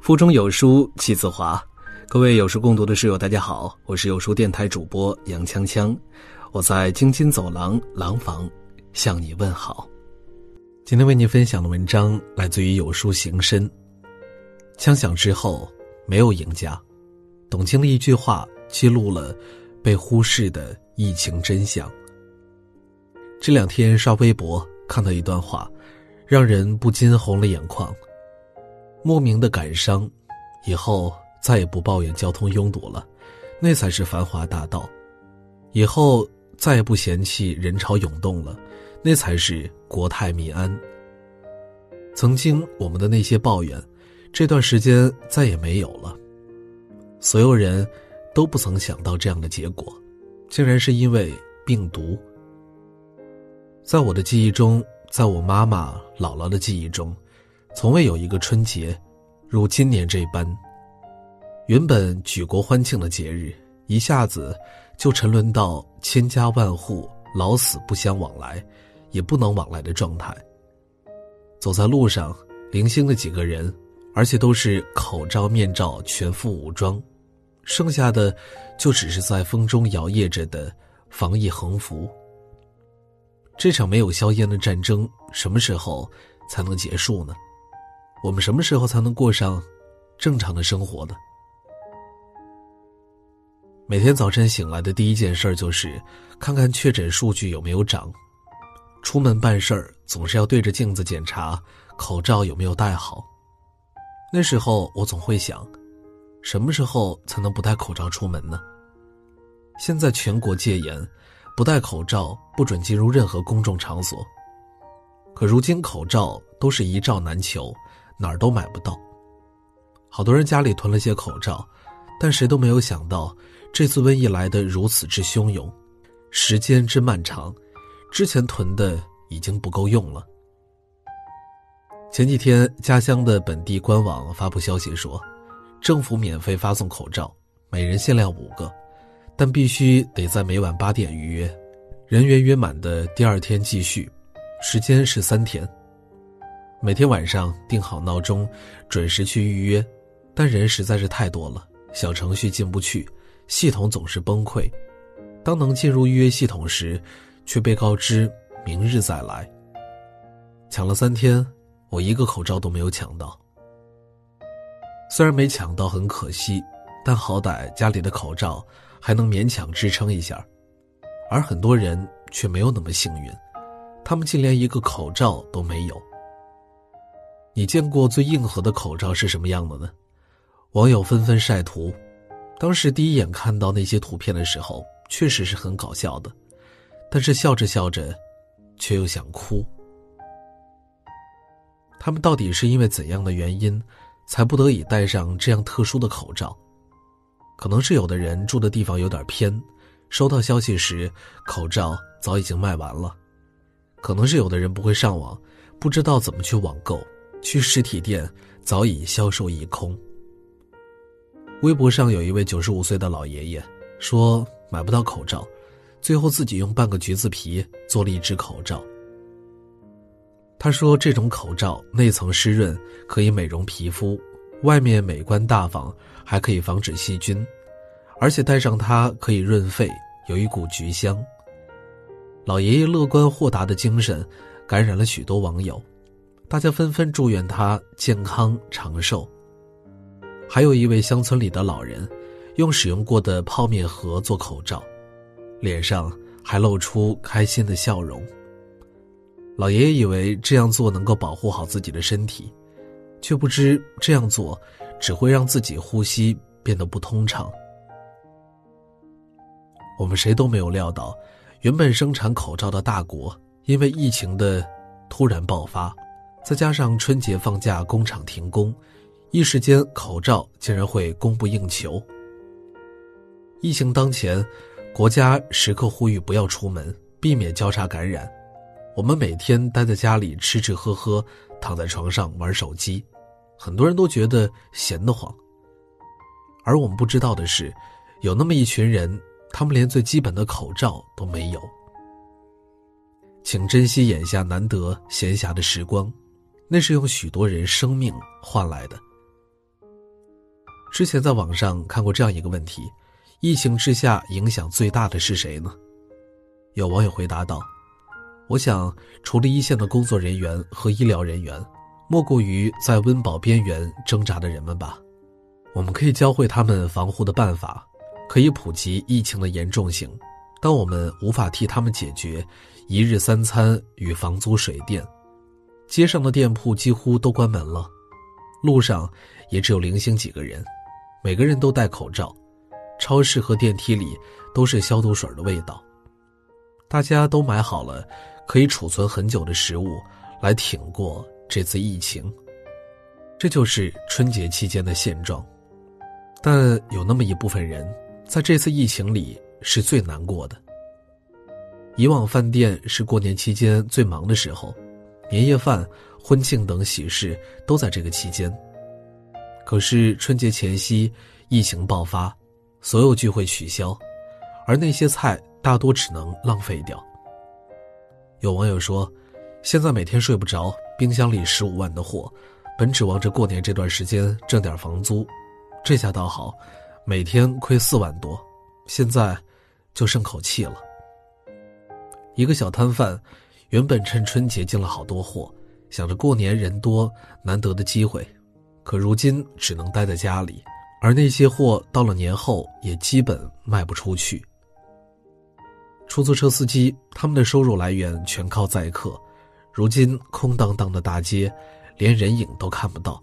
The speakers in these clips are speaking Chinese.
腹中有书气自华，各位有书共读的室友，大家好，我是有书电台主播杨锵锵，我在京津走廊廊坊向你问好。今天为您分享的文章来自于有书行深。枪响之后，没有赢家。董卿的一句话记录了被忽视的疫情真相。这两天刷微博看到一段话，让人不禁红了眼眶。莫名的感伤，以后再也不抱怨交通拥堵了，那才是繁华大道；以后再也不嫌弃人潮涌动了，那才是国泰民安。曾经我们的那些抱怨，这段时间再也没有了。所有人都不曾想到这样的结果，竟然是因为病毒。在我的记忆中，在我妈妈、姥姥的记忆中。从未有一个春节，如今年这般。原本举国欢庆的节日，一下子就沉沦到千家万户老死不相往来，也不能往来的状态。走在路上，零星的几个人，而且都是口罩、面罩全副武装，剩下的就只是在风中摇曳着的防疫横幅。这场没有硝烟的战争，什么时候才能结束呢？我们什么时候才能过上正常的生活呢？每天早晨醒来的第一件事就是看看确诊数据有没有涨。出门办事儿总是要对着镜子检查口罩有没有戴好。那时候我总会想，什么时候才能不戴口罩出门呢？现在全国戒严，不戴口罩不准进入任何公众场所。可如今口罩都是一罩难求。哪儿都买不到，好多人家里囤了些口罩，但谁都没有想到，这次瘟疫来得如此之汹涌，时间之漫长，之前囤的已经不够用了。前几天，家乡的本地官网发布消息说，政府免费发送口罩，每人限量五个，但必须得在每晚八点预约，人员约满的第二天继续，时间是三天。每天晚上定好闹钟，准时去预约，但人实在是太多了，小程序进不去，系统总是崩溃。当能进入预约系统时，却被告知明日再来。抢了三天，我一个口罩都没有抢到。虽然没抢到很可惜，但好歹家里的口罩还能勉强支撑一下，而很多人却没有那么幸运，他们竟连一个口罩都没有。你见过最硬核的口罩是什么样的呢？网友纷纷晒图。当时第一眼看到那些图片的时候，确实是很搞笑的，但是笑着笑着，却又想哭。他们到底是因为怎样的原因，才不得已戴上这样特殊的口罩？可能是有的人住的地方有点偏，收到消息时，口罩早已经卖完了；可能是有的人不会上网，不知道怎么去网购。去实体店早已销售一空。微博上有一位九十五岁的老爷爷说买不到口罩，最后自己用半个橘子皮做了一只口罩。他说这种口罩内层湿润，可以美容皮肤，外面美观大方，还可以防止细菌，而且戴上它可以润肺，有一股菊香。老爷爷乐观豁达的精神，感染了许多网友。大家纷纷祝愿他健康长寿。还有一位乡村里的老人，用使用过的泡面盒做口罩，脸上还露出开心的笑容。老爷爷以为这样做能够保护好自己的身体，却不知这样做只会让自己呼吸变得不通畅。我们谁都没有料到，原本生产口罩的大国，因为疫情的突然爆发。再加上春节放假，工厂停工，一时间口罩竟然会供不应求。疫情当前，国家时刻呼吁不要出门，避免交叉感染。我们每天待在家里吃吃喝喝，躺在床上玩手机，很多人都觉得闲得慌。而我们不知道的是，有那么一群人，他们连最基本的口罩都没有。请珍惜眼下难得闲暇的时光，那是用许多人生命换来的。之前在网上看过这样一个问题：疫情之下影响最大的是谁呢？有网友回答道：“我想，除了一线的工作人员和医疗人员，莫过于在温饱边缘挣扎的人们吧。我们可以教会他们防护的办法，可以普及疫情的严重性。”但我们无法替他们解决一日三餐与房租水电，街上的店铺几乎都关门了，路上也只有零星几个人，每个人都戴口罩，超市和电梯里都是消毒水的味道。大家都买好了可以储存很久的食物来挺过这次疫情，这就是春节期间的现状。但有那么一部分人在这次疫情里。是最难过的。以往饭店是过年期间最忙的时候，年夜饭、婚庆等喜事都在这个期间。可是春节前夕，疫情爆发，所有聚会取消，而那些菜大多只能浪费掉。有网友说：“现在每天睡不着，冰箱里十五万的货，本指望着过年这段时间挣点房租，这下倒好，每天亏四万多，现在。”就剩口气了。一个小摊贩，原本趁春节进了好多货，想着过年人多难得的机会，可如今只能待在家里，而那些货到了年后也基本卖不出去。出租车司机他们的收入来源全靠载客，如今空荡荡的大街，连人影都看不到。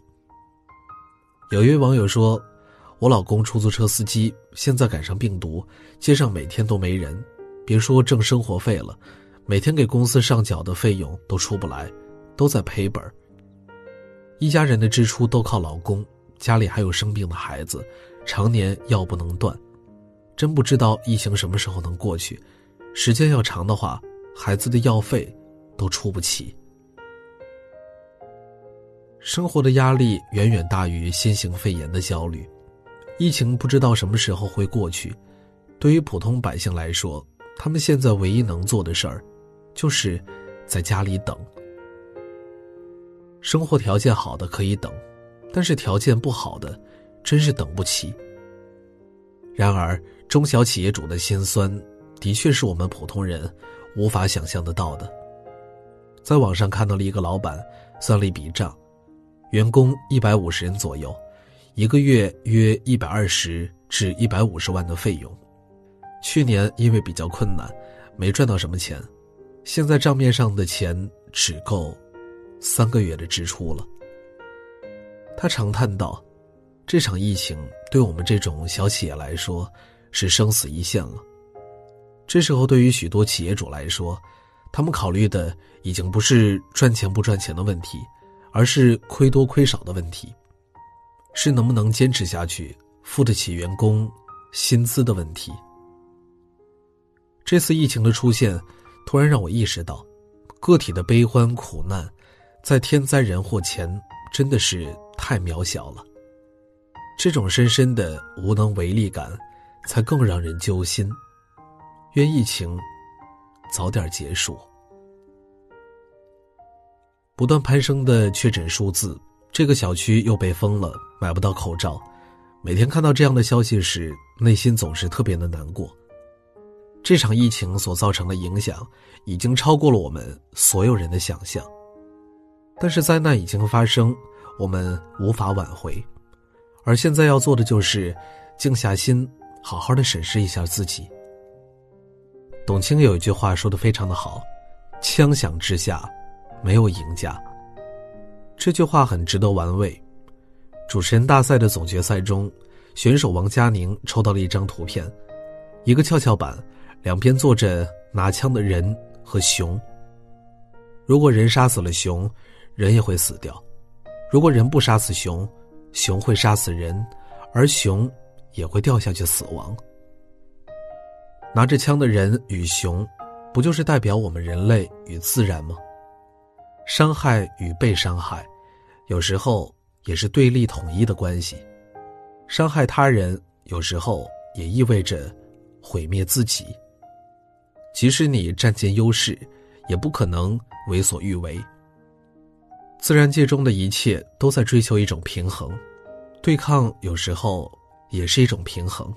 有一位网友说。我老公出租车司机，现在赶上病毒，街上每天都没人，别说挣生活费了，每天给公司上缴的费用都出不来，都在赔本一家人的支出都靠老公，家里还有生病的孩子，常年药不能断，真不知道疫情什么时候能过去，时间要长的话，孩子的药费都出不起。生活的压力远远大于新型肺炎的焦虑。疫情不知道什么时候会过去，对于普通百姓来说，他们现在唯一能做的事儿，就是在家里等。生活条件好的可以等，但是条件不好的，真是等不起。然而，中小企业主的心酸，的确是我们普通人无法想象得到的。在网上看到了一个老板算了一笔账，员工一百五十人左右。一个月约一百二十至一百五十万的费用，去年因为比较困难，没赚到什么钱，现在账面上的钱只够三个月的支出了。他长叹道：“这场疫情对我们这种小企业来说是生死一线了。”这时候，对于许多企业主来说，他们考虑的已经不是赚钱不赚钱的问题，而是亏多亏少的问题。是能不能坚持下去、付得起员工薪资的问题。这次疫情的出现，突然让我意识到，个体的悲欢苦难，在天灾人祸前真的是太渺小了。这种深深的无能为力感，才更让人揪心。愿疫情早点结束。不断攀升的确诊数字。这个小区又被封了，买不到口罩。每天看到这样的消息时，内心总是特别的难过。这场疫情所造成的影响，已经超过了我们所有人的想象。但是灾难已经发生，我们无法挽回。而现在要做的就是静下心，好好的审视一下自己。董卿有一句话说的非常的好：“枪响之下，没有赢家。”这句话很值得玩味。主持人大赛的总决赛中，选手王佳宁抽到了一张图片，一个跷跷板，两边坐着拿枪的人和熊。如果人杀死了熊，人也会死掉；如果人不杀死熊，熊会杀死人，而熊也会掉下去死亡。拿着枪的人与熊，不就是代表我们人类与自然吗？伤害与被伤害，有时候也是对立统一的关系。伤害他人，有时候也意味着毁灭自己。即使你占尽优势，也不可能为所欲为。自然界中的一切都在追求一种平衡，对抗有时候也是一种平衡。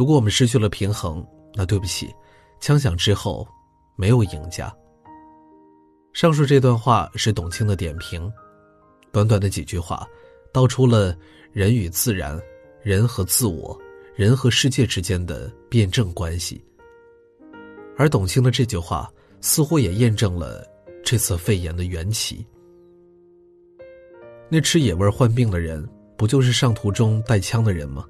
如果我们失去了平衡，那对不起，枪响之后没有赢家。上述这段话是董卿的点评，短短的几句话，道出了人与自然、人和自我、人和世界之间的辩证关系。而董卿的这句话，似乎也验证了这次肺炎的缘起。那吃野味患病的人，不就是上途中带枪的人吗？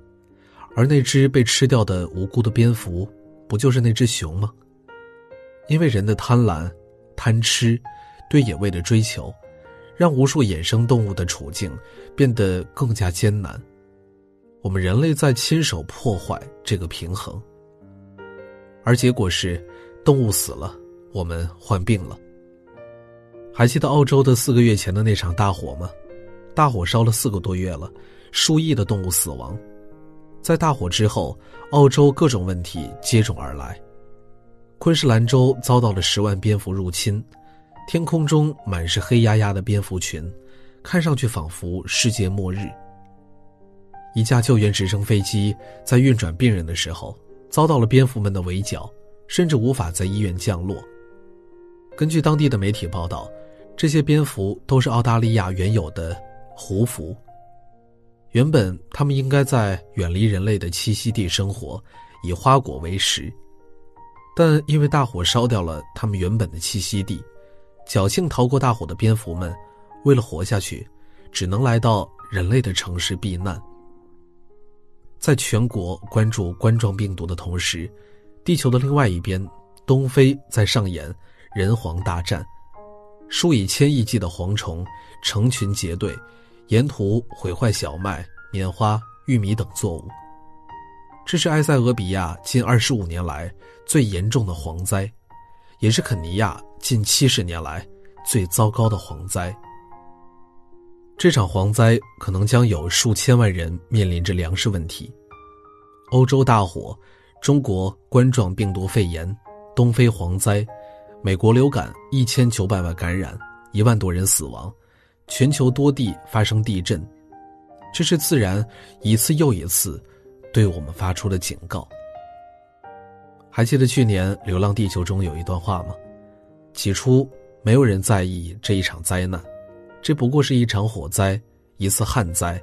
而那只被吃掉的无辜的蝙蝠，不就是那只熊吗？因为人的贪婪、贪吃，对野味的追求，让无数野生动物的处境变得更加艰难。我们人类在亲手破坏这个平衡，而结果是，动物死了，我们患病了。还记得澳洲的四个月前的那场大火吗？大火烧了四个多月了，数亿的动物死亡。在大火之后，澳洲各种问题接踵而来。昆士兰州遭到了十万蝙蝠入侵，天空中满是黑压压的蝙蝠群，看上去仿佛世界末日。一架救援直升飞机在运转病人的时候，遭到了蝙蝠们的围剿，甚至无法在医院降落。根据当地的媒体报道，这些蝙蝠都是澳大利亚原有的胡蝠。原本他们应该在远离人类的栖息地生活，以花果为食，但因为大火烧掉了他们原本的栖息地，侥幸逃过大火的蝙蝠们，为了活下去，只能来到人类的城市避难。在全国关注冠状病毒的同时，地球的另外一边，东非在上演人蝗大战，数以千亿计的蝗虫成群结队。沿途毁坏小麦、棉花、玉米等作物。这是埃塞俄比亚近二十五年来最严重的蝗灾，也是肯尼亚近七十年来最糟糕的蝗灾。这场蝗灾可能将有数千万人面临着粮食问题。欧洲大火、中国冠状病毒肺炎、东非蝗灾、美国流感一千九百万感染，一万多人死亡。全球多地发生地震，这是自然一次又一次对我们发出的警告。还记得去年《流浪地球》中有一段话吗？起初没有人在意这一场灾难，这不过是一场火灾、一次旱灾、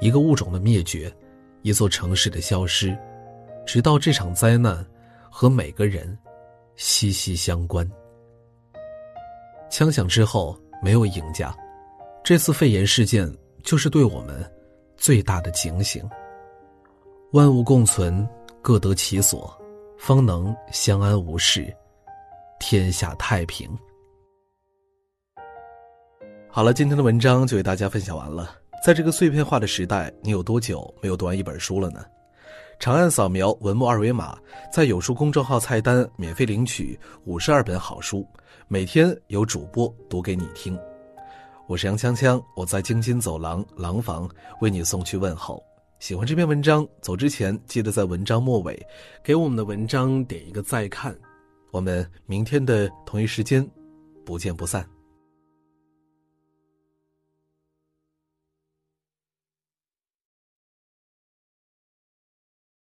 一个物种的灭绝、一座城市的消失，直到这场灾难和每个人息息相关。枪响之后，没有赢家。这次肺炎事件就是对我们最大的警醒。万物共存，各得其所，方能相安无事，天下太平。好了，今天的文章就为大家分享完了。在这个碎片化的时代，你有多久没有读完一本书了呢？长按扫描文末二维码，在有书公众号菜单免费领取五十二本好书，每天有主播读给你听。我是杨锵锵，我在京津走廊廊坊为你送去问候。喜欢这篇文章，走之前记得在文章末尾给我们的文章点一个再看。我们明天的同一时间不见不散。